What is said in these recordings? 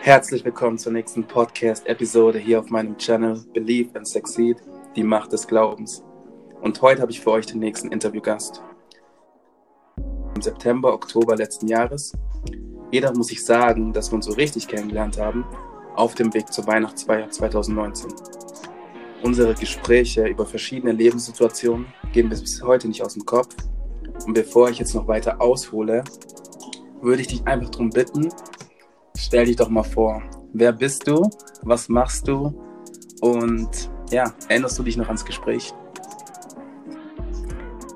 Herzlich willkommen zur nächsten Podcast-Episode hier auf meinem Channel Believe and Succeed, die Macht des Glaubens. Und heute habe ich für euch den nächsten Interviewgast. Im September, Oktober letzten Jahres. Jeder muss ich sagen, dass wir uns so richtig kennengelernt haben auf dem Weg zur Weihnachtsfeier 2019. Unsere Gespräche über verschiedene Lebenssituationen gehen bis heute nicht aus dem Kopf. Und bevor ich jetzt noch weiter aushole, würde ich dich einfach darum bitten, stell dich doch mal vor. Wer bist du? Was machst du? Und ja, erinnerst du dich noch ans Gespräch?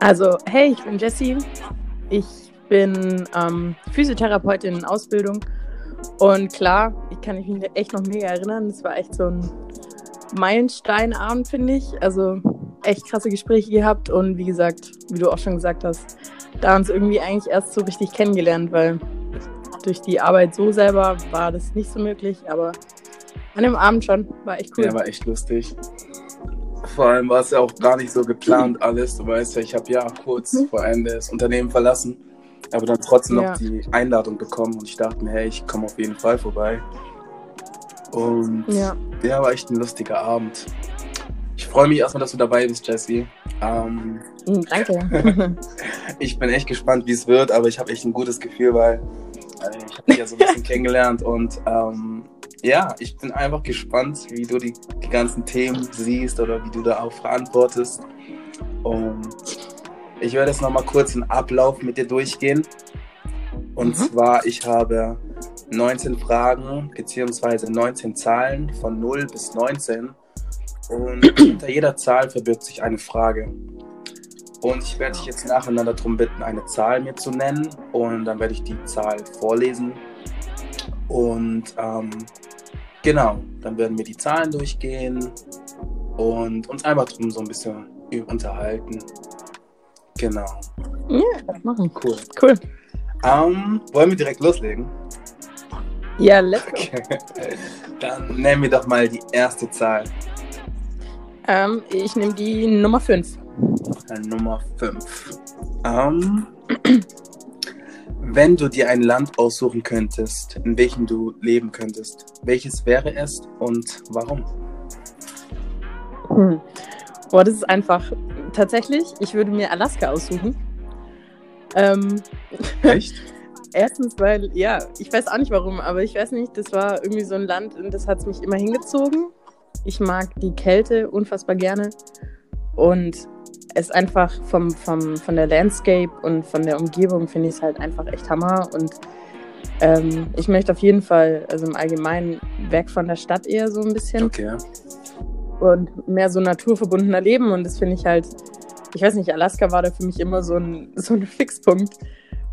Also, hey, ich bin Jessie. Ich bin ähm, Physiotherapeutin in Ausbildung. Und klar, ich kann mich echt noch mega erinnern. Das war echt so ein Meilensteinabend, finde ich. Also echt krasse Gespräche gehabt. Und wie gesagt, wie du auch schon gesagt hast, da uns irgendwie eigentlich erst so richtig kennengelernt, weil durch die Arbeit so selber war das nicht so möglich. Aber an dem Abend schon, war echt cool. Ja, war echt lustig. Vor allem war es ja auch gar nicht so geplant alles. Du weißt ja, ich habe ja kurz mhm. vor Ende das Unternehmen verlassen, aber dann trotzdem ja. noch die Einladung bekommen und ich dachte mir, hey, ich komme auf jeden Fall vorbei. Und ja. ja, war echt ein lustiger Abend. Ich freue mich erstmal, dass du dabei bist, Jessie. Ähm, mhm, Danke. ich bin echt gespannt, wie es wird, aber ich habe echt ein gutes Gefühl, weil äh, ich habe dich ja so ein bisschen kennengelernt und ähm, ja, ich bin einfach gespannt, wie du die, die ganzen Themen siehst oder wie du da auch verantwortest. Und ich werde jetzt nochmal kurz einen Ablauf mit dir durchgehen. Und mhm. zwar, ich habe 19 Fragen beziehungsweise 19 Zahlen von 0 bis 19. Und hinter jeder Zahl verbirgt sich eine Frage. Und ich werde dich jetzt nacheinander darum bitten, eine Zahl mir zu nennen. Und dann werde ich die Zahl vorlesen. Und ähm, Genau, dann werden wir die Zahlen durchgehen und uns einfach drum so ein bisschen unterhalten. Genau. Ja, das machen. Cool. Cool. Um, wollen wir direkt loslegen? Ja, let's go. Okay. Dann nennen wir doch mal die erste Zahl. Ähm, ich nehme die Nummer 5. Nummer 5. Um, Wenn du dir ein Land aussuchen könntest, in welchem du leben könntest, welches wäre es und warum? Hm. Boah, das ist einfach. Tatsächlich, ich würde mir Alaska aussuchen. Ähm, Echt? Erstens, weil, ja, ich weiß auch nicht warum, aber ich weiß nicht, das war irgendwie so ein Land und das hat mich immer hingezogen. Ich mag die Kälte unfassbar gerne. Und es einfach vom, vom, von der Landscape und von der Umgebung finde ich es halt einfach echt Hammer. Und ähm, ich möchte auf jeden Fall, also im Allgemeinen, weg von der Stadt eher so ein bisschen. Okay. Und mehr so naturverbundener Leben. Und das finde ich halt, ich weiß nicht, Alaska war da für mich immer so ein, so ein Fixpunkt.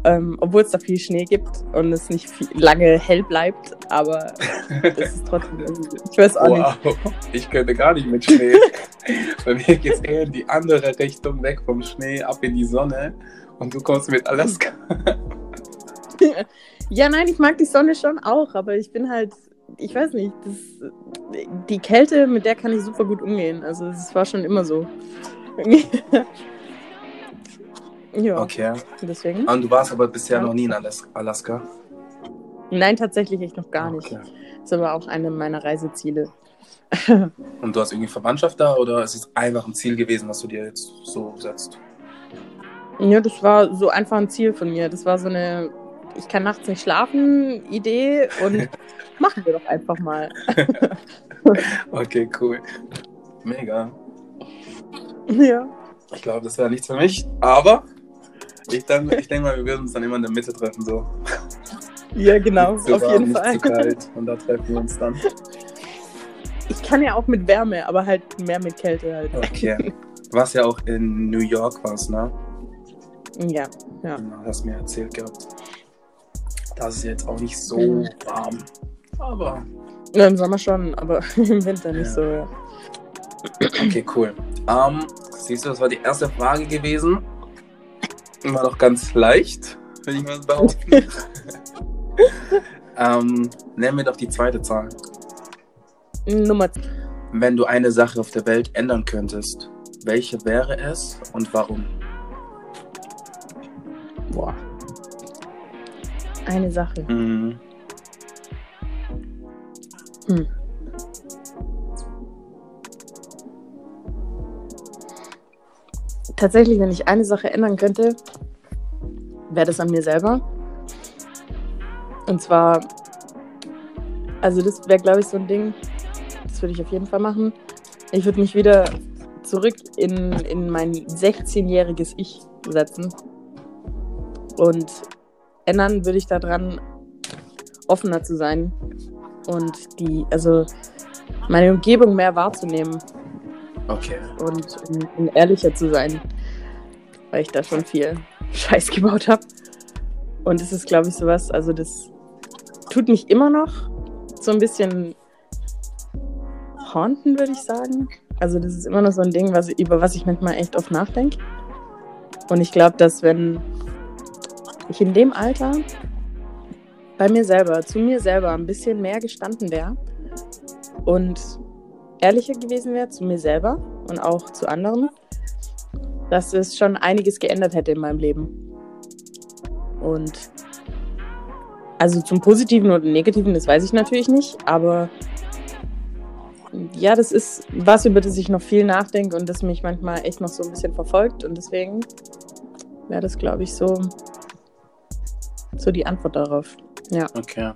Ähm, obwohl es da viel Schnee gibt und es nicht viel, lange hell bleibt, aber es ist trotzdem, ich weiß auch wow. nicht. Ich könnte gar nicht mit Schnee. Bei mir geht es eher in die andere Richtung, weg vom Schnee, ab in die Sonne und du kommst mit Alaska. ja, nein, ich mag die Sonne schon auch, aber ich bin halt, ich weiß nicht, das, die Kälte, mit der kann ich super gut umgehen. Also es war schon immer so. Ja. Okay. Deswegen. Und du warst aber bisher ja. noch nie in Alaska? Nein, tatsächlich ich noch gar nicht. Okay. Das ist aber auch eine meiner Reiseziele. Und du hast irgendwie Verwandtschaft da oder ist es einfach ein Ziel gewesen, was du dir jetzt so setzt? Ja, das war so einfach ein Ziel von mir. Das war so eine, ich kann nachts nicht schlafen, Idee und machen wir doch einfach mal. okay, cool. Mega. Ja. Ich glaube, das wäre nichts für mich, aber ich denke ich denk mal, wir würden uns dann immer in der Mitte treffen, so. Ja, genau, auf warm, jeden Fall. Nicht zu kalt und da treffen wir uns dann. Ich kann ja auch mit Wärme, aber halt mehr mit Kälte halt. Okay. Was ja auch in New York warst, ne? Ja, ja. Genau, hast mir erzählt gehabt. Das ist jetzt auch nicht so mhm. warm. Aber. Ja, im Sommer schon, aber im Winter nicht ja. so, ja. Okay, cool. Um, ähm, siehst du, das war die erste Frage gewesen. War doch ganz leicht, wenn ich mal behaupten. ähm, nenn mir doch die zweite Zahl. Nummer Wenn du eine Sache auf der Welt ändern könntest, welche wäre es und warum? Boah. Eine Sache. Mhm. Hm. Tatsächlich, wenn ich eine Sache ändern könnte, wäre das an mir selber. Und zwar, also das wäre, glaube ich, so ein Ding, das würde ich auf jeden Fall machen. Ich würde mich wieder zurück in, in mein 16-jähriges Ich setzen. Und ändern würde ich daran, offener zu sein und die, also meine Umgebung mehr wahrzunehmen Okay. und, und, und ehrlicher zu sein, weil ich da schon viel Scheiß gebaut habe. Und es ist, glaube ich, sowas, also das tut mich immer noch so ein bisschen haunten, würde ich sagen. Also das ist immer noch so ein Ding, was, über was ich manchmal echt oft nachdenke. Und ich glaube, dass wenn ich in dem Alter bei mir selber, zu mir selber ein bisschen mehr gestanden wäre und ehrlicher gewesen wäre zu mir selber und auch zu anderen, dass es schon einiges geändert hätte in meinem Leben. Und also zum Positiven oder Negativen, das weiß ich natürlich nicht, aber ja, das ist was, über das ich noch viel nachdenke und das mich manchmal echt noch so ein bisschen verfolgt und deswegen wäre das, glaube ich, so, so die Antwort darauf. Ja. Okay.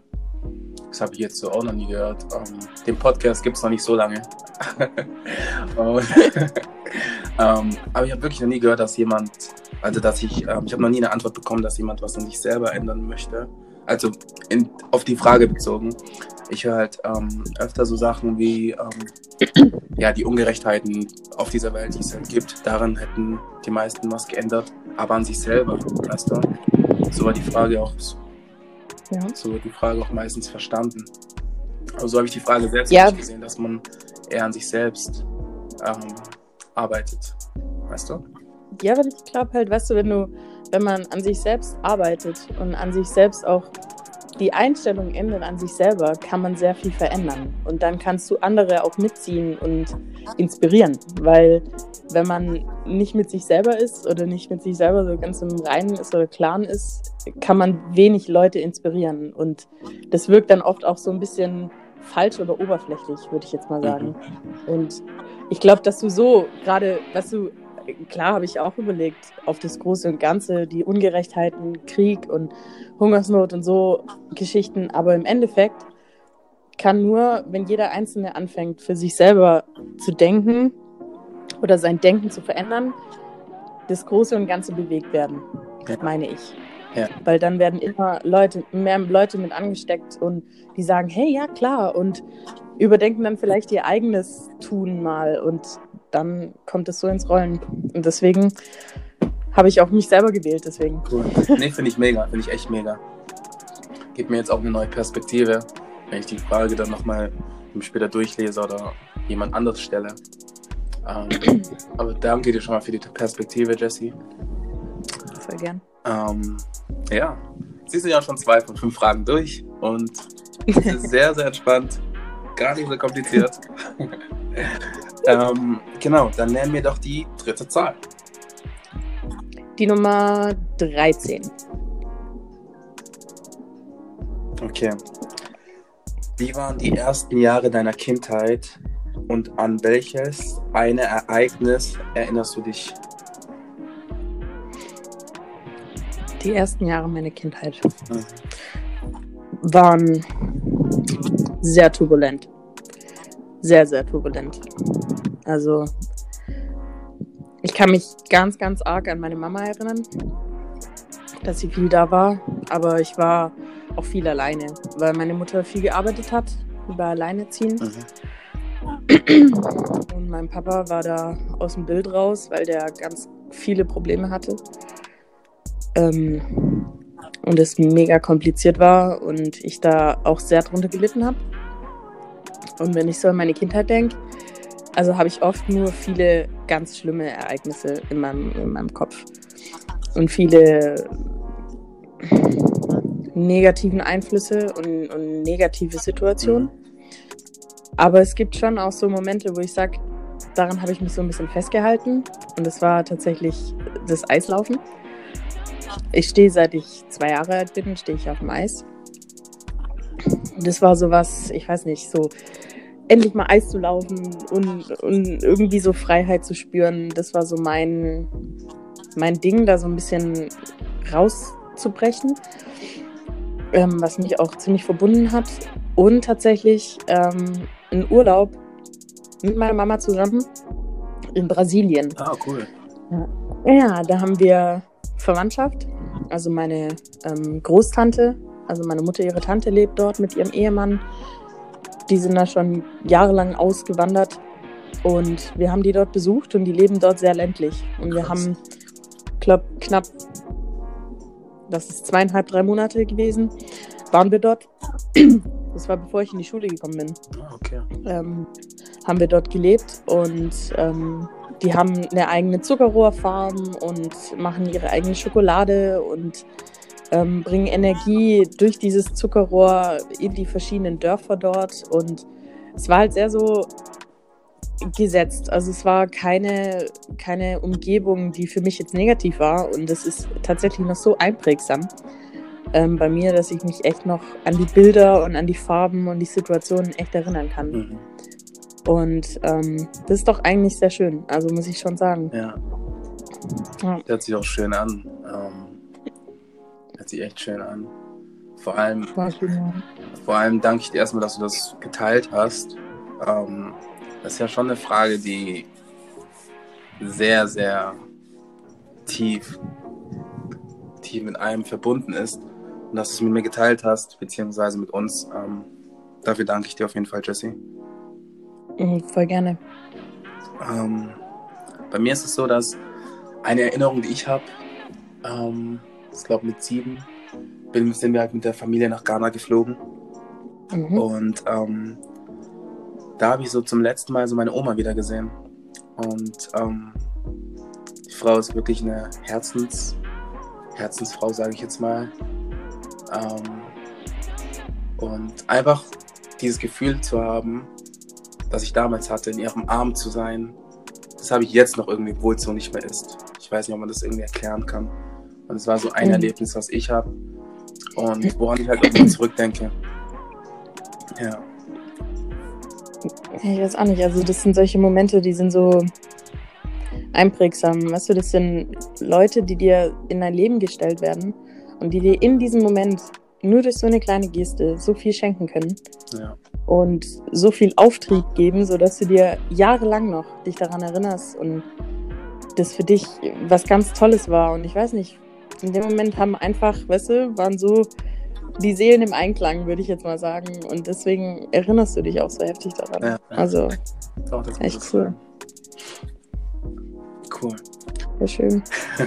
Das habe ich jetzt so auch noch nie gehört. Ähm, den Podcast gibt es noch nicht so lange. Und, ähm, aber ich habe wirklich noch nie gehört, dass jemand, also dass ich, ähm, ich habe noch nie eine Antwort bekommen, dass jemand was an sich selber ändern möchte. Also in, auf die Frage bezogen. Ich höre halt öfter so Sachen wie, ja, die Ungerechtheiten auf dieser Welt, die es halt gibt. Daran hätten die meisten was geändert, aber an sich selber, weißt du? So war die Frage auch ja. so wird die Frage auch meistens verstanden. Aber so habe ich die Frage selbst Ja. nicht gesehen, dass man eher an sich selbst ähm, arbeitet. Weißt du? Ja, aber ich glaube halt, weißt du, wenn du, wenn man an sich selbst arbeitet und an sich selbst auch die Einstellung ändert an sich selber, kann man sehr viel verändern. Und dann kannst du andere auch mitziehen und inspirieren. Weil wenn man nicht mit sich selber ist oder nicht mit sich selber so ganz im Reinen ist oder Klaren ist, kann man wenig Leute inspirieren. Und das wirkt dann oft auch so ein bisschen falsch oder oberflächlich, würde ich jetzt mal sagen. Und ich glaube, dass du so gerade, was du, klar habe ich auch überlegt, auf das Große und Ganze, die Ungerechtheiten, Krieg und Hungersnot und so Geschichten, aber im Endeffekt kann nur, wenn jeder Einzelne anfängt, für sich selber zu denken oder sein Denken zu verändern, das Große und Ganze bewegt werden, Ja. meine ich. Ja. Weil dann werden immer Leute, mehr Leute mit angesteckt und die sagen, hey, ja klar, und überdenken dann vielleicht ihr eigenes Tun mal und dann kommt es so ins Rollen. Und deswegen habe ich auch mich selber gewählt, deswegen. Cool. Nee, finde ich mega, finde ich echt mega. Gibt mir jetzt auch eine neue Perspektive, wenn ich die Frage dann nochmal später durchlese oder jemand anders stelle. Ähm, aber danke dir schon mal für die Perspektive, Jesse. Voll gern. Ähm, ja, sie sind ja schon zwei von fünf Fragen durch und es ist sehr, sehr entspannt, gar nicht so kompliziert. ähm, genau, dann nennen wir doch die dritte Zahl. Die Nummer 13. Okay. Wie waren die ersten Jahre deiner Kindheit und an welches eine Ereignis erinnerst du dich? Die ersten Jahre meiner Kindheit waren sehr turbulent. Sehr, sehr turbulent. Also, ich kann mich ganz, ganz arg an meine Mama erinnern, dass sie viel da war. Aber ich war auch viel alleine, weil meine Mutter viel gearbeitet hat, über Alleineziehen. Mhm. Und mein Papa war da aus dem Bild raus, weil der ganz viele Probleme hatte. Ähm, und es mega kompliziert war und ich da auch sehr drunter gelitten habe. Und wenn ich so an meine Kindheit denke, also habe ich oft nur viele ganz schlimme Ereignisse in meinem, in meinem Kopf. Und viele negativen Einflüsse und, und negative Situationen. aber es gibt schon auch so Momente, wo ich sage, daran habe ich mich so ein bisschen festgehalten. Und das war tatsächlich das Eislaufen. Ich stehe, seit ich zwei Jahre alt bin, stehe ich auf dem Eis. Und das war sowas, ich weiß nicht, so endlich mal Eis zu laufen und, und irgendwie so Freiheit zu spüren. Das war so mein, mein Ding, da so ein bisschen rauszubrechen, ähm, was mich auch ziemlich verbunden hat. Und tatsächlich ähm, ein Urlaub mit meiner Mama zusammen in Brasilien. Ah, cool. Ja, ja da haben wir Verwandtschaft. Also meine ähm, Großtante, also meine Mutter, ihre Tante lebt dort mit ihrem Ehemann. Die sind da schon jahrelang ausgewandert und wir haben die dort besucht und die leben dort sehr ländlich. Und wir haben, glaube knapp, das ist zweieinhalb, drei Monate gewesen, waren wir dort. Das war bevor ich in die Schule gekommen bin. Ah, okay. Ähm, haben wir dort gelebt und ähm, die haben eine eigene Zuckerrohrfarm und machen ihre eigene Schokolade und ähm, bringen Energie durch dieses Zuckerrohr in die verschiedenen Dörfer dort. Und es war halt sehr so gesetzt. Also es war keine, keine Umgebung, die für mich jetzt negativ war. Und das ist tatsächlich noch so einprägsam ähm, bei mir, dass ich mich echt noch an die Bilder und an die Farben und die Situationen echt erinnern kann. Mhm. Und ähm, das ist doch eigentlich sehr schön, also muss ich schon sagen. Ja. ja. Hört sich auch schön an. Ähm, hört sich echt schön an. Vor allem, vor allem danke ich dir erstmal, dass du das geteilt hast. Ähm, das ist ja schon eine Frage, die sehr, sehr tief, tief mit einem verbunden ist. Und dass du es mit mir geteilt hast, beziehungsweise mit uns. Ähm, dafür danke ich dir auf jeden Fall, Jesse. Mhm, voll gerne. Ähm, bei mir ist es so, dass eine Erinnerung, die ich habe, ähm, ich glaube mit sieben, bin, sind wir halt mit der Familie nach Ghana geflogen. Mhm. Und ähm, da habe ich so zum letzten Mal so meine Oma wieder gesehen. Und ähm, die Frau ist wirklich eine Herzens, Herzensfrau, sage ich jetzt mal. Ähm, und einfach dieses Gefühl zu haben, das ich damals hatte, in ihrem Arm zu sein, das habe ich jetzt noch irgendwie, obwohl es so nicht mehr ist. Ich weiß nicht, ob man das irgendwie erklären kann. Und es war so ein mhm. Erlebnis, was ich habe und woran ich halt immer zurückdenke. Ja. Ich weiß auch nicht, also das sind solche Momente, die sind so einprägsam. Weißt du, das sind Leute, die dir in dein Leben gestellt werden und die dir in diesem Moment nur durch so eine kleine Geste so viel schenken können. Ja und so viel Auftrieb geben, sodass du dir jahrelang noch dich daran erinnerst und das für dich was ganz Tolles war. Und ich weiß nicht, in dem Moment haben einfach, weißt du, waren so die Seelen im Einklang, würde ich jetzt mal sagen. Und deswegen erinnerst du dich auch so heftig daran. Ja, ja. Also, echt cool. Cool. Sehr schön.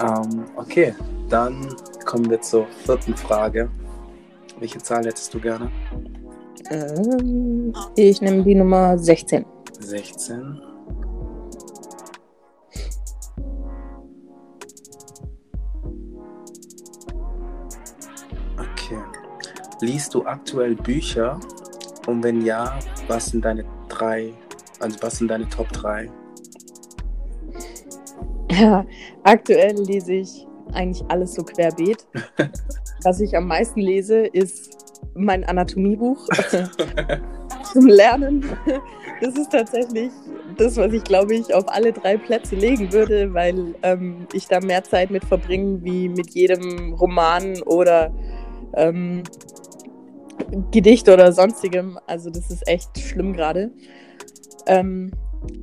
ähm, okay, dann kommen wir zur vierten Frage. Welche Zahl hättest du gerne? Ähm, ich nehme die Nummer 16. 16. Liest du aktuell Bücher? Und wenn ja, was sind deine drei, also was sind deine Top 3? Ja, aktuell lese ich eigentlich alles so querbeet. Was ich am meisten lese, ist mein Anatomiebuch zum Lernen. Das ist tatsächlich das, was ich glaube ich auf alle drei Plätze legen würde, weil ähm, ich da mehr Zeit mit verbringe wie mit jedem Roman oder ähm, Gedicht oder sonstigem. Also das ist echt schlimm gerade. Ähm,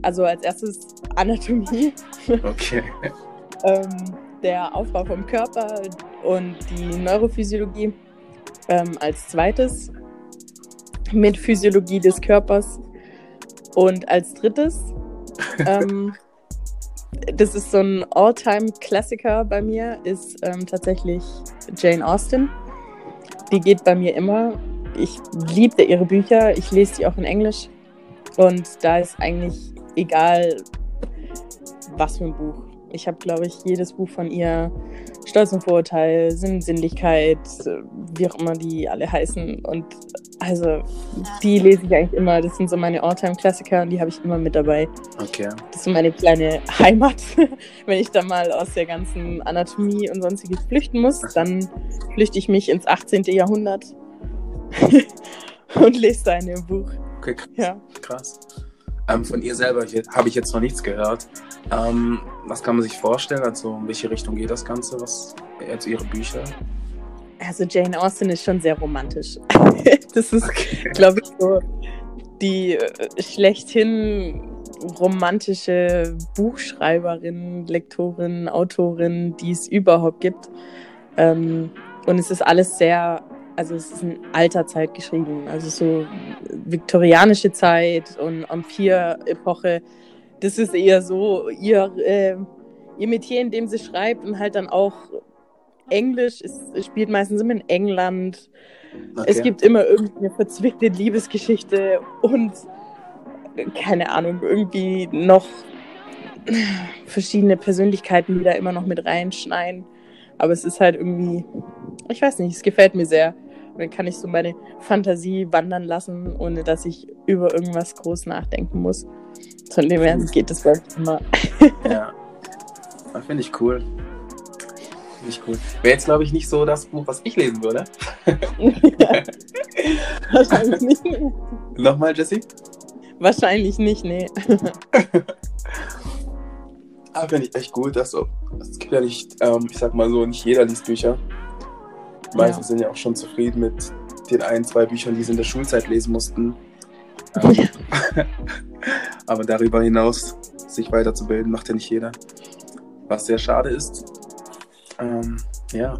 also als erstes Anatomie. Okay. ähm, der Aufbau vom Körper und die Neurophysiologie ähm, als zweites mit Physiologie des Körpers und als drittes, ähm, das ist so ein All-Time-Klassiker bei mir, ist ähm, tatsächlich Jane Austen. Die geht bei mir immer. Ich liebte ihre Bücher, ich lese die auch in Englisch und da ist eigentlich egal, was für ein Buch ich habe, glaube ich, jedes Buch von ihr, Stolz und Vorurteil, Sinn, Sinnlichkeit, wie auch immer die alle heißen. Und Also, die lese ich eigentlich immer. Das sind so meine Alltime-Klassiker und die habe ich immer mit dabei. Okay. Das ist so meine kleine Heimat. Wenn ich da mal aus der ganzen Anatomie und sonstiges flüchten muss, dann flüchte ich mich ins 18. Jahrhundert und lese da in dem Buch. Okay, krass. Ja. krass. Ähm, von ihr selber habe ich jetzt noch nichts gehört. Ähm, was kann man sich vorstellen? Also, in welche Richtung geht das Ganze? Was jetzt ihre Bücher? Also Jane Austen ist schon sehr romantisch. das ist, glaube ich, so die äh, schlechthin romantische Buchschreiberin, Lektorin, Autorin, die es überhaupt gibt. Ähm, und es ist alles sehr, also es ist in alter Zeit geschrieben, also so viktorianische Zeit und Empire-Epoche. Das ist eher so ihr, äh, ihr Metier, in dem sie schreibt und halt dann auch Englisch. Es, es spielt meistens immer in England. Okay. Es gibt immer irgendeine verzwickte Liebesgeschichte und äh, keine Ahnung, irgendwie noch verschiedene Persönlichkeiten, die da immer noch mit reinschneiden. Aber es ist halt irgendwie, ich weiß nicht, es gefällt mir sehr. Und dann kann ich so meine Fantasie wandern lassen, ohne dass ich über irgendwas groß nachdenken muss. Von dem her geht das bei immer. Ja. Finde ich cool. Finde ich cool. Wäre jetzt, glaube ich, nicht so das Buch, was ich lesen würde. Wahrscheinlich nicht. Nochmal, Jesse? Wahrscheinlich nicht, nee. Ah, finde ich echt gut, dass so. Es gibt ja nicht, ähm, ich sag mal so, nicht jeder liest Bücher. Die meisten Ja. sind ja auch schon zufrieden mit den ein, zwei Büchern, die sie in der Schulzeit lesen mussten. Ähm, aber darüber hinaus sich weiterzubilden, macht ja nicht jeder. Was sehr schade ist. Ähm, ja.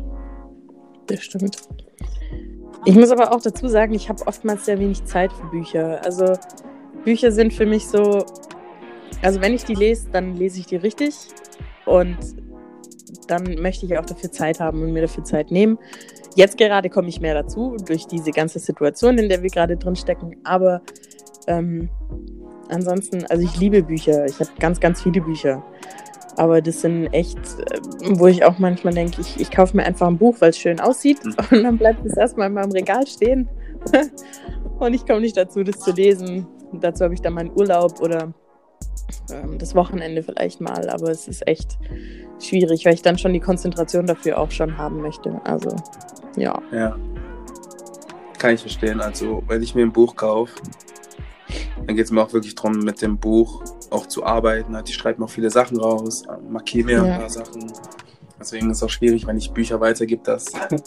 Das stimmt. Ich muss aber auch dazu sagen, ich habe oftmals sehr wenig Zeit für Bücher. Also Bücher sind für mich so, also wenn ich die lese, dann lese ich die richtig und dann möchte ich auch dafür Zeit haben und mir dafür Zeit nehmen. Jetzt gerade komme ich mehr dazu durch diese ganze Situation, in der wir gerade drin stecken. Aber ähm, ansonsten, also ich liebe Bücher. Ich habe ganz, ganz viele Bücher. Aber das sind echt, äh, wo ich auch manchmal denke, ich, ich kaufe mir einfach ein Buch, weil es schön aussieht. Mhm. Und dann bleibt es erstmal in meinem Regal stehen. und ich komme nicht dazu, das zu lesen. Und dazu habe ich dann meinen Urlaub oder ähm, das Wochenende vielleicht mal. Aber es ist echt schwierig, weil ich dann schon die Konzentration dafür auch schon haben möchte. Also, ja. Ja. Kann ich verstehen. Also, wenn ich mir ein Buch kaufe, dann geht es mir auch wirklich darum, mit dem Buch auch zu arbeiten. Halt, Ich schreibe noch viele Sachen raus, markiere mir Ja. ein paar Sachen. Deswegen ist es auch schwierig, wenn ich Bücher weitergebe, dass,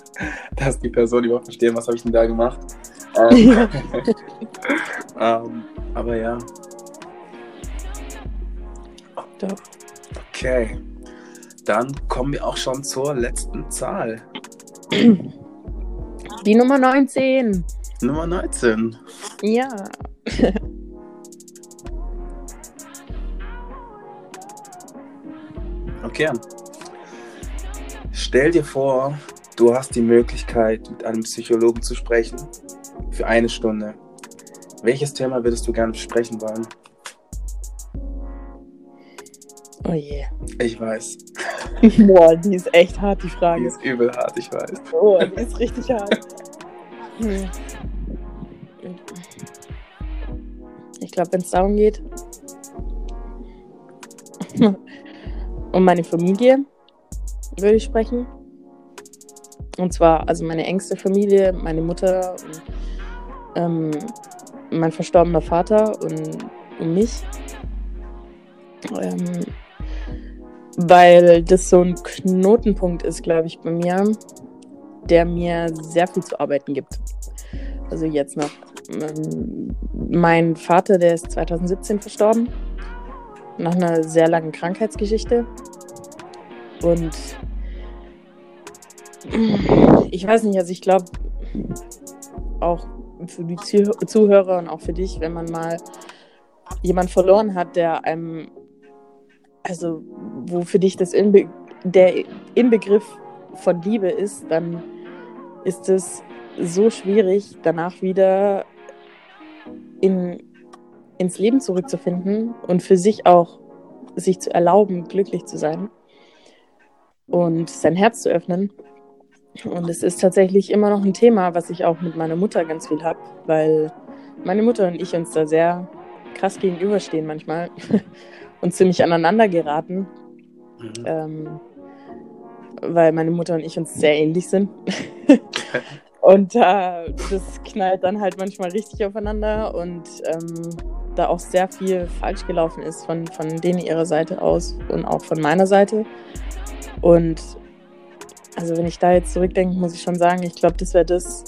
dass die Person überhaupt verstehen, was habe ich denn da gemacht. Ähm, ähm, aber ja, Doch. okay. Dann kommen wir auch schon zur letzten Zahl. Die Nummer 19. Nummer 19. Ja. Okay. Stell dir vor, du hast die Möglichkeit, mit einem Psychologen zu sprechen für eine Stunde. Welches Thema würdest du gerne besprechen wollen? Oh je. Ich weiß. Boah, die ist echt hart, die Die Frage. ist übel hart, ich weiß. Oh, die ist richtig hart. Hm. Ich glaube, wenn es darum geht, um meine Familie würde ich sprechen. Und zwar, also meine engste Familie, meine Mutter, und, ähm, mein verstorbener Vater und, und mich. Ähm, weil das so ein Knotenpunkt ist, glaube ich, bei mir, der mir sehr viel zu arbeiten gibt. Also jetzt noch. Ähm, mein Vater, der ist 2017 verstorben, nach einer sehr langen Krankheitsgeschichte. Und ich weiß nicht, also ich glaube, auch für die Zuh Zuhörer und auch für dich, wenn man mal jemand verloren hat, der einem, also wo für dich das Inbe der Inbegriff von Liebe ist, dann ist es so schwierig, danach wieder in, ins Leben zurückzufinden und für sich auch sich zu erlauben, glücklich zu sein und sein Herz zu öffnen. Und es ist tatsächlich immer noch ein Thema, was ich auch mit meiner Mutter ganz viel habe, weil meine Mutter und ich uns da sehr krass gegenüberstehen manchmal und ziemlich aneinander geraten. Mhm. Ähm, weil meine Mutter und ich uns sehr ähnlich sind. und äh, das knallt dann halt manchmal richtig aufeinander und ähm, da auch sehr viel falsch gelaufen ist von, von denen ihrer Seite aus und auch von meiner Seite. Und also wenn ich da jetzt zurückdenke, muss ich schon sagen, ich glaube, das wäre das,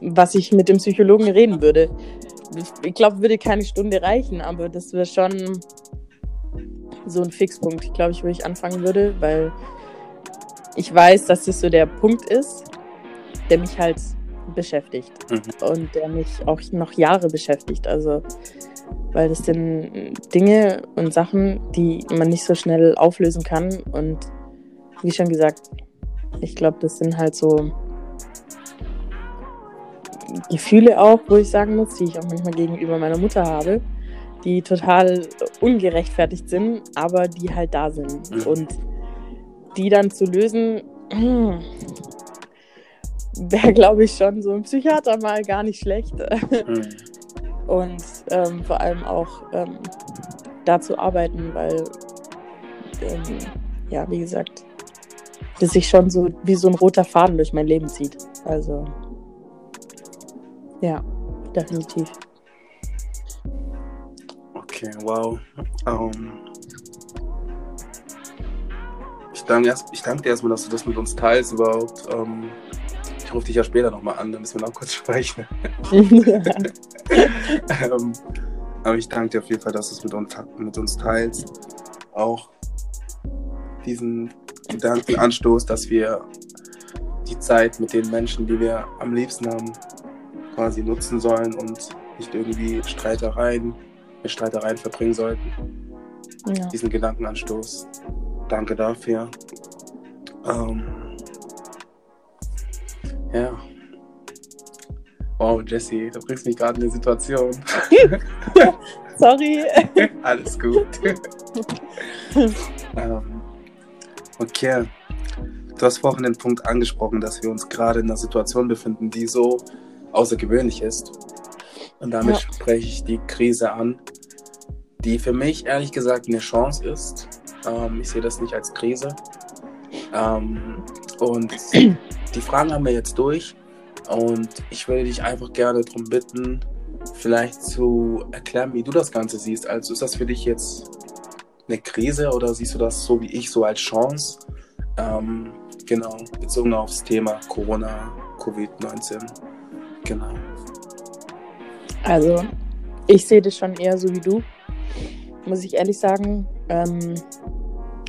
was ich mit dem Psychologen reden würde. Ich glaube, würde keine Stunde reichen, aber das wäre schon so ein Fixpunkt, glaube ich, wo ich anfangen würde, weil ich weiß, dass das so der Punkt ist, der mich halt beschäftigt mhm. und der mich auch noch Jahre beschäftigt. Also, weil das sind Dinge und Sachen, die man nicht so schnell auflösen kann. Und wie schon gesagt, ich glaube, das sind halt so Gefühle auch, wo ich sagen muss, die ich auch manchmal gegenüber meiner Mutter habe, die total ungerechtfertigt sind, aber die halt da sind. Mhm. Und die dann zu lösen, wäre, glaube ich, schon so ein Psychiater mal gar nicht schlecht. Mhm. Und ähm, vor allem auch ähm, da zu arbeiten, weil, ähm, ja, wie gesagt, das sich schon so wie so ein roter Faden durch mein Leben zieht. Also, ja, definitiv. Okay, wow. Um, ähm, ich, danke erst, ich danke dir erstmal, dass du das mit uns teilst überhaupt. Um, ähm, ich rufe dich ja später nochmal an, dann müssen wir noch kurz sprechen. um, ähm, aber ich danke dir auf jeden Fall, dass du es mit uns, mit uns teilst. Auch diesen Gedankenanstoß, dass wir die Zeit mit den Menschen, die wir am liebsten haben, quasi nutzen sollen und nicht irgendwie Streitereien, mit Streitereien verbringen sollten. Ja. Diesen Gedankenanstoß. Danke dafür. Ähm, ja. Wow, Jesse, du bringst mich gerade in eine Situation. Sorry. Alles gut. ähm, okay. Du hast vorhin den Punkt angesprochen, dass wir uns gerade in einer Situation befinden, die so außergewöhnlich ist. Und damit ja. spreche ich die Krise an, die für mich ehrlich gesagt eine Chance ist. Ähm, ich sehe das nicht als Krise. Ähm, und die Fragen haben wir jetzt durch. Und ich würde dich einfach gerne darum bitten, vielleicht zu erklären, wie du das Ganze siehst. Also ist das für dich jetzt eine Krise oder siehst du das so wie ich, so als Chance? Ähm, genau, bezogen aufs Thema Corona, Covid-19. Genau. Also, ich sehe das schon eher so wie du, muss ich ehrlich sagen. Ähm,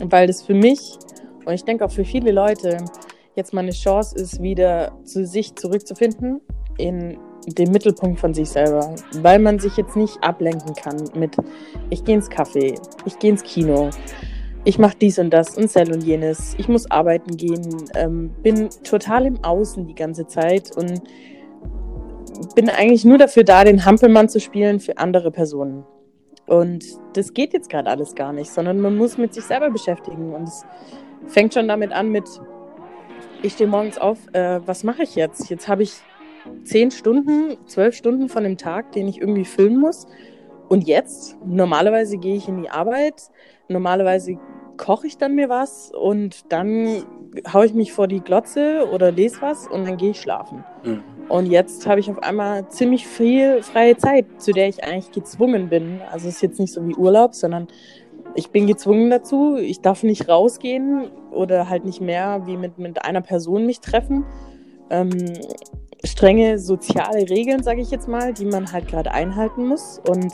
weil das für mich und ich denke auch für viele Leute jetzt mal eine Chance ist, wieder zu sich zurückzufinden in den Mittelpunkt von sich selber, weil man sich jetzt nicht ablenken kann mit ich gehe ins Café, ich gehe ins Kino, ich mache dies und das und Cell und jenes, ich muss arbeiten gehen, ähm, bin total im Außen die ganze Zeit und bin eigentlich nur dafür da, den Hampelmann zu spielen für andere Personen. Und das geht jetzt gerade alles gar nicht, sondern man muss mit sich selber beschäftigen. Und es fängt schon damit an mit, ich stehe morgens auf, äh, was mache ich jetzt? Jetzt habe ich zehn Stunden, zwölf Stunden von dem Tag, den ich irgendwie füllen muss. Und jetzt, normalerweise gehe ich in die Arbeit, normalerweise koche ich dann mir was und dann haue ich mich vor die Glotze oder lese was und dann gehe ich schlafen. Mhm. Und jetzt habe ich auf einmal ziemlich viel freie Zeit, zu der ich eigentlich gezwungen bin. Also es ist jetzt nicht so wie Urlaub, sondern ich bin gezwungen dazu. Ich darf nicht rausgehen oder halt nicht mehr wie mit, mit einer Person mich treffen. Ähm, strenge soziale Regeln, sage ich jetzt mal, die man halt gerade einhalten muss. Und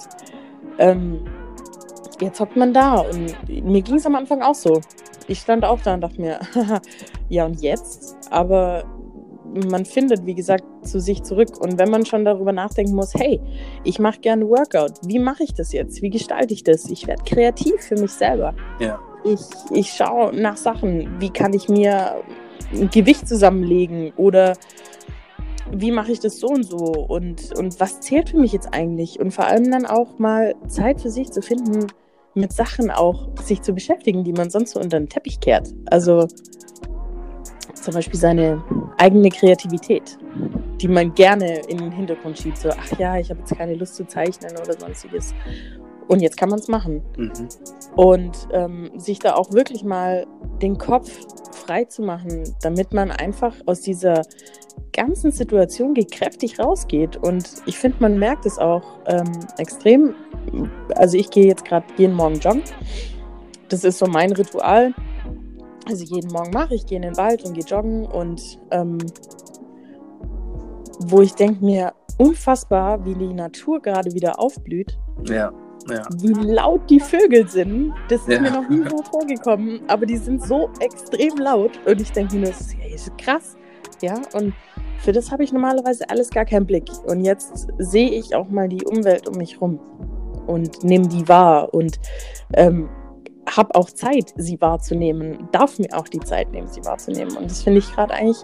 ähm, jetzt hockt man da. Und mir ging es am Anfang auch so. Ich stand auch da und dachte mir, ja und jetzt? Aber man findet, wie gesagt, zu sich zurück. Und wenn man schon darüber nachdenken muss, hey, ich mache gerne Workout, wie mache ich das jetzt? Wie gestalte ich das? Ich werde kreativ für mich selber. Ja. Ich, ich schaue nach Sachen, wie kann ich mir ein Gewicht zusammenlegen oder wie mache ich das so und so und, und was zählt für mich jetzt eigentlich? Und vor allem dann auch mal Zeit für sich zu finden, mit Sachen auch sich zu beschäftigen, die man sonst so unter den Teppich kehrt. Also zum Beispiel seine eigene Kreativität, die man gerne in den Hintergrund schiebt. So, ach ja, ich habe jetzt keine Lust zu zeichnen oder sonstiges. Und jetzt kann man es machen. Mhm. Und ähm, sich da auch wirklich mal den Kopf frei zu machen, damit man einfach aus dieser ganzen Situation gekräftig rausgeht. Und ich finde, man merkt es auch ähm, extrem. Also ich gehe jetzt gerade jeden Morgen joggen. Das ist so mein Ritual. Also jeden Morgen mache ich, gehe in den Wald und gehe joggen und ähm, wo ich denke mir, unfassbar, wie die Natur gerade wieder aufblüht. Ja. Ja. Wie laut die Vögel sind, das ist ja. mir noch nie so vorgekommen, aber die sind so extrem laut und ich denke mir, das ist krass. Ja, und für das habe ich normalerweise alles gar keinen Blick. Und jetzt sehe ich auch mal die Umwelt um mich rum und nehme die wahr und ähm, habe auch Zeit, sie wahrzunehmen, darf mir auch die Zeit nehmen, sie wahrzunehmen. Und das finde ich gerade eigentlich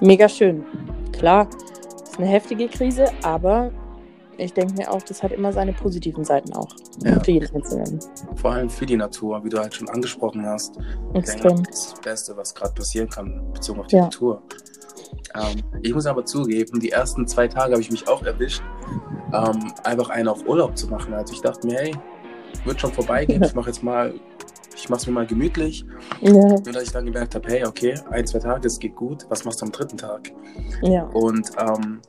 mega schön. Klar, es ist eine heftige Krise, aber ich denke mir auch, das hat immer seine positiven Seiten auch. Ja. Für jeden Einzelnen. Vor allem für die Natur, wie du halt schon angesprochen hast. Extrem. Denke, das ist das Beste, was gerade passieren kann, bezogen auf die ja. Natur. Ähm, ich muss aber zugeben, die ersten zwei Tage habe ich mich auch erwischt, ähm, einfach einen auf Urlaub zu machen. Also ich dachte mir, hey, wird schon vorbeigehen. Ich mache jetzt mal, ich mache es mir mal gemütlich. Ja. Und dass ich dann gemerkt habe, hey, okay, ein, zwei Tage, das geht gut. Was machst du am dritten Tag? Ja. Und ähm,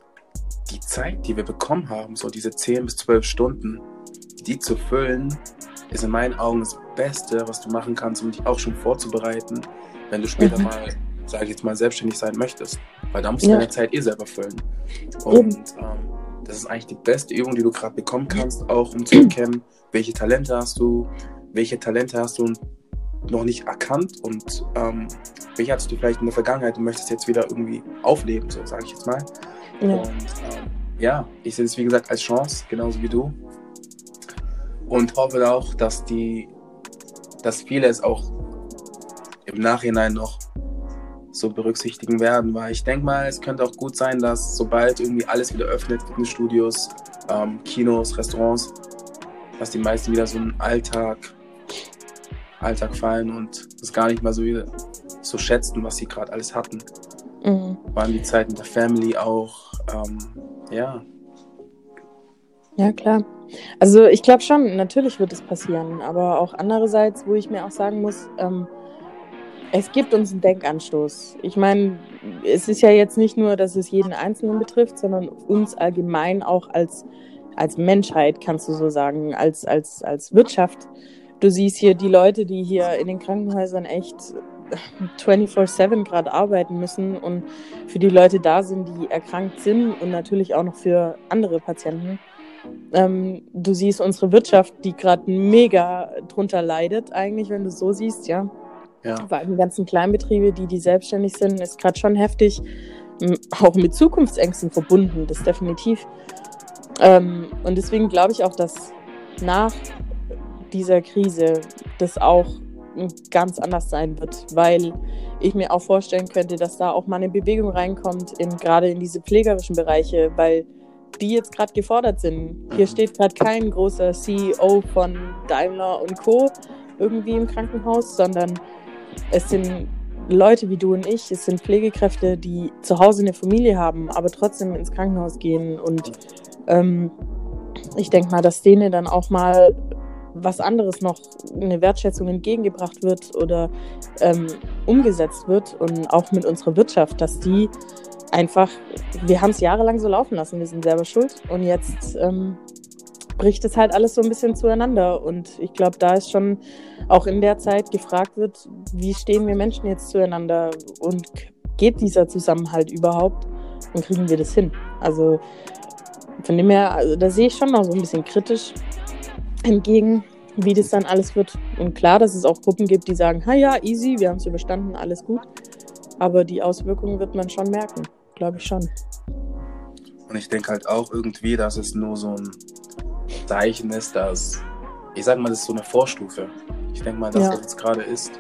die Zeit, die wir bekommen haben, so diese 10 bis 12 Stunden, die zu füllen, ist in meinen Augen das Beste, was du machen kannst, um dich auch schon vorzubereiten, wenn du später mhm. mal, sage ich jetzt mal, selbstständig sein möchtest. Weil da musst du ja. deine Zeit eh selber füllen. Und ähm, das ist eigentlich die beste Übung, die du gerade bekommen kannst, auch um zu erkennen, welche Talente hast du, welche Talente hast du noch nicht erkannt und ähm, welche hattest du vielleicht in der Vergangenheit und möchtest jetzt wieder irgendwie aufleben, so sage ich jetzt mal. Ja. Und ähm, ja, ich sehe es wie gesagt als Chance, genauso wie du. Und hoffe auch, dass die, dass viele es auch im Nachhinein noch so berücksichtigen werden, weil ich denke mal, es könnte auch gut sein, dass sobald irgendwie alles wieder öffnet, Fitnessstudios, ähm, Kinos, Restaurants, dass die meisten wieder so einen Alltag, Alltag fallen und es gar nicht mal so, so schätzen, was sie gerade alles hatten. Mhm. Waren die Zeit mit der Family auch, ähm, ja. Ja, klar. Also ich glaube schon, natürlich wird es passieren, aber auch andererseits, wo ich mir auch sagen muss, ähm, es gibt uns einen Denkanstoß. Ich meine, es ist ja jetzt nicht nur, dass es jeden Einzelnen betrifft, sondern uns allgemein auch als, als Menschheit, kannst du so sagen, als, als, als Wirtschaft. Du siehst hier die Leute, die hier in den Krankenhäusern echt 24-7 gerade arbeiten müssen und für die Leute da sind, die erkrankt sind und natürlich auch noch für andere Patienten. Ähm, du siehst unsere Wirtschaft, die gerade mega drunter leidet, eigentlich, wenn du es so siehst, ja. Ja. Vor allem die ganzen Kleinbetriebe, die, die selbstständig sind, ist gerade schon heftig. Auch mit Zukunftsängsten verbunden, das definitiv. Ähm, und deswegen glaube ich auch, dass nach dieser Krise das auch ganz anders sein wird, weil ich mir auch vorstellen könnte, dass da auch mal eine Bewegung reinkommt, in, gerade in diese pflegerischen Bereiche, weil die jetzt gerade gefordert sind. Hier mhm. steht gerade kein großer CEO von Daimler und Co. irgendwie im Krankenhaus, sondern es sind Leute wie du und ich, es sind Pflegekräfte, die zu Hause eine Familie haben, aber trotzdem ins Krankenhaus gehen. Und ähm, ich denke mal, dass denen dann auch mal was anderes noch eine Wertschätzung entgegengebracht wird oder ähm, umgesetzt wird und auch mit unserer Wirtschaft, dass die einfach, wir haben es jahrelang so laufen lassen, wir sind selber schuld und jetzt ähm, bricht es halt alles so ein bisschen zueinander und ich glaube, da ist schon auch in der Zeit gefragt wird, wie stehen wir Menschen jetzt zueinander und geht dieser Zusammenhalt überhaupt und kriegen wir das hin? Also von dem her, also da sehe ich schon noch so ein bisschen kritisch, entgegen, wie das dann alles wird. Und klar, dass es auch Gruppen gibt, die sagen, ha ja, easy, wir haben es überstanden, alles gut. Aber die Auswirkungen wird man schon merken, glaube ich schon. Und ich denke halt auch irgendwie, dass es nur so ein Zeichen ist, dass, ich sage mal, das ist so eine Vorstufe. Ich denke mal, dass ja. was jetzt gerade ist,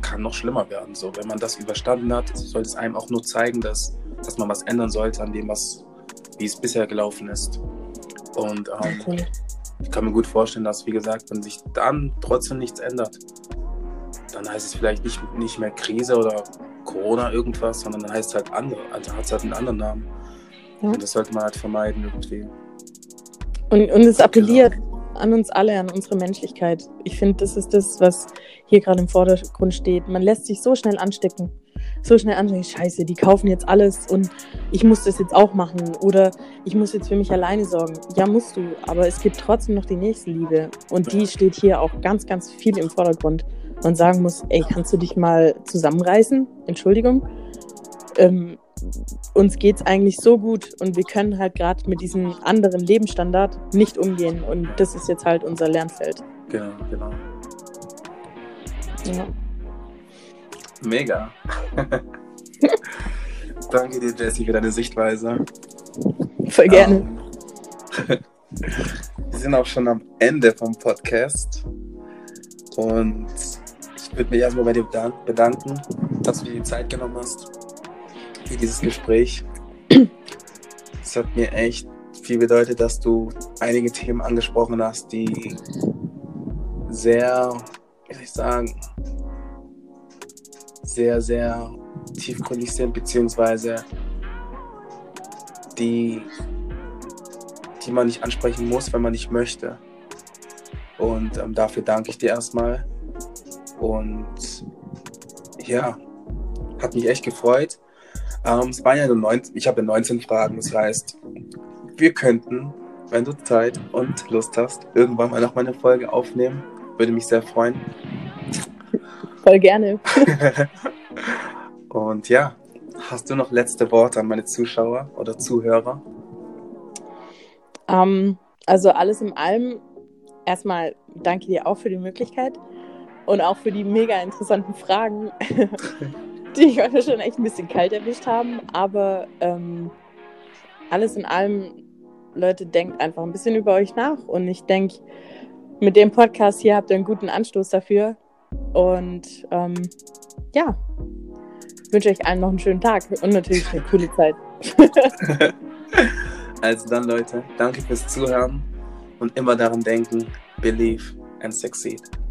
kann noch schlimmer werden. So, wenn man das überstanden hat, sollte es einem auch nur zeigen, dass, dass man was ändern sollte an dem, was, wie es bisher gelaufen ist. Und ähm, okay ich kann mir gut vorstellen, dass, wie gesagt, wenn sich dann trotzdem nichts ändert, dann heißt es vielleicht nicht, nicht mehr Krise oder Corona irgendwas, sondern dann heißt es halt andere, also hat es halt einen anderen Namen. Ja. Und das sollte man halt vermeiden irgendwie. Und, und es appelliert genau. an uns alle, an unsere Menschlichkeit. Ich finde, das ist das, was hier gerade im Vordergrund steht. Man lässt sich so schnell anstecken. So schnell anstecken, scheiße, die kaufen jetzt alles und ich muss das jetzt auch machen. Oder ich muss jetzt für mich alleine sorgen. Ja, musst du, aber es gibt trotzdem noch die nächste Liebe. Und die steht hier auch ganz, ganz viel im Vordergrund. Man sagen muss, ey, kannst du dich mal zusammenreißen? Entschuldigung. Ähm, uns geht es eigentlich so gut und wir können halt gerade mit diesem anderen Lebensstandard nicht umgehen. Und das ist jetzt halt unser Lernfeld. Genau, genau. Ja. Mega. Danke dir, Jessie, für deine Sichtweise. Voll gerne. Um, ähm, wir sind auch schon am Ende vom Podcast. Und ich würde mich erstmal bei dir bedanken, dass du dir die Zeit genommen hast für dieses Gespräch. Es hat mir echt viel bedeutet, dass du einige Themen angesprochen hast, die sehr, wie soll ich sagen, sehr, sehr tiefgründig sind, beziehungsweise die, die man nicht ansprechen muss, wenn man nicht möchte. Und ähm, dafür danke ich dir erstmal. Und ja, hat mich echt gefreut. Ähm, es waren ja nur 19, ich habe 19 Fragen, das heißt, wir könnten, wenn du Zeit und Lust hast, irgendwann mal noch mal eine Folge aufnehmen. Würde mich sehr freuen. Voll gerne. und ja, hast du noch letzte Worte an meine Zuschauer oder Zuhörer? Um, ähm, also alles in allem, erstmal danke dir auch für die Möglichkeit und auch für die mega interessanten Fragen, die ich heute schon echt ein bisschen kalt erwischt haben. Aber ähm, alles in allem, Leute, denkt einfach ein bisschen über euch nach. Und ich denke, mit dem Podcast hier habt ihr einen guten Anstoß dafür. Und ähm, ja, wünsche euch allen noch einen schönen Tag und natürlich eine coole Zeit. also dann, Leute, danke fürs Zuhören und immer daran denken, believe and succeed.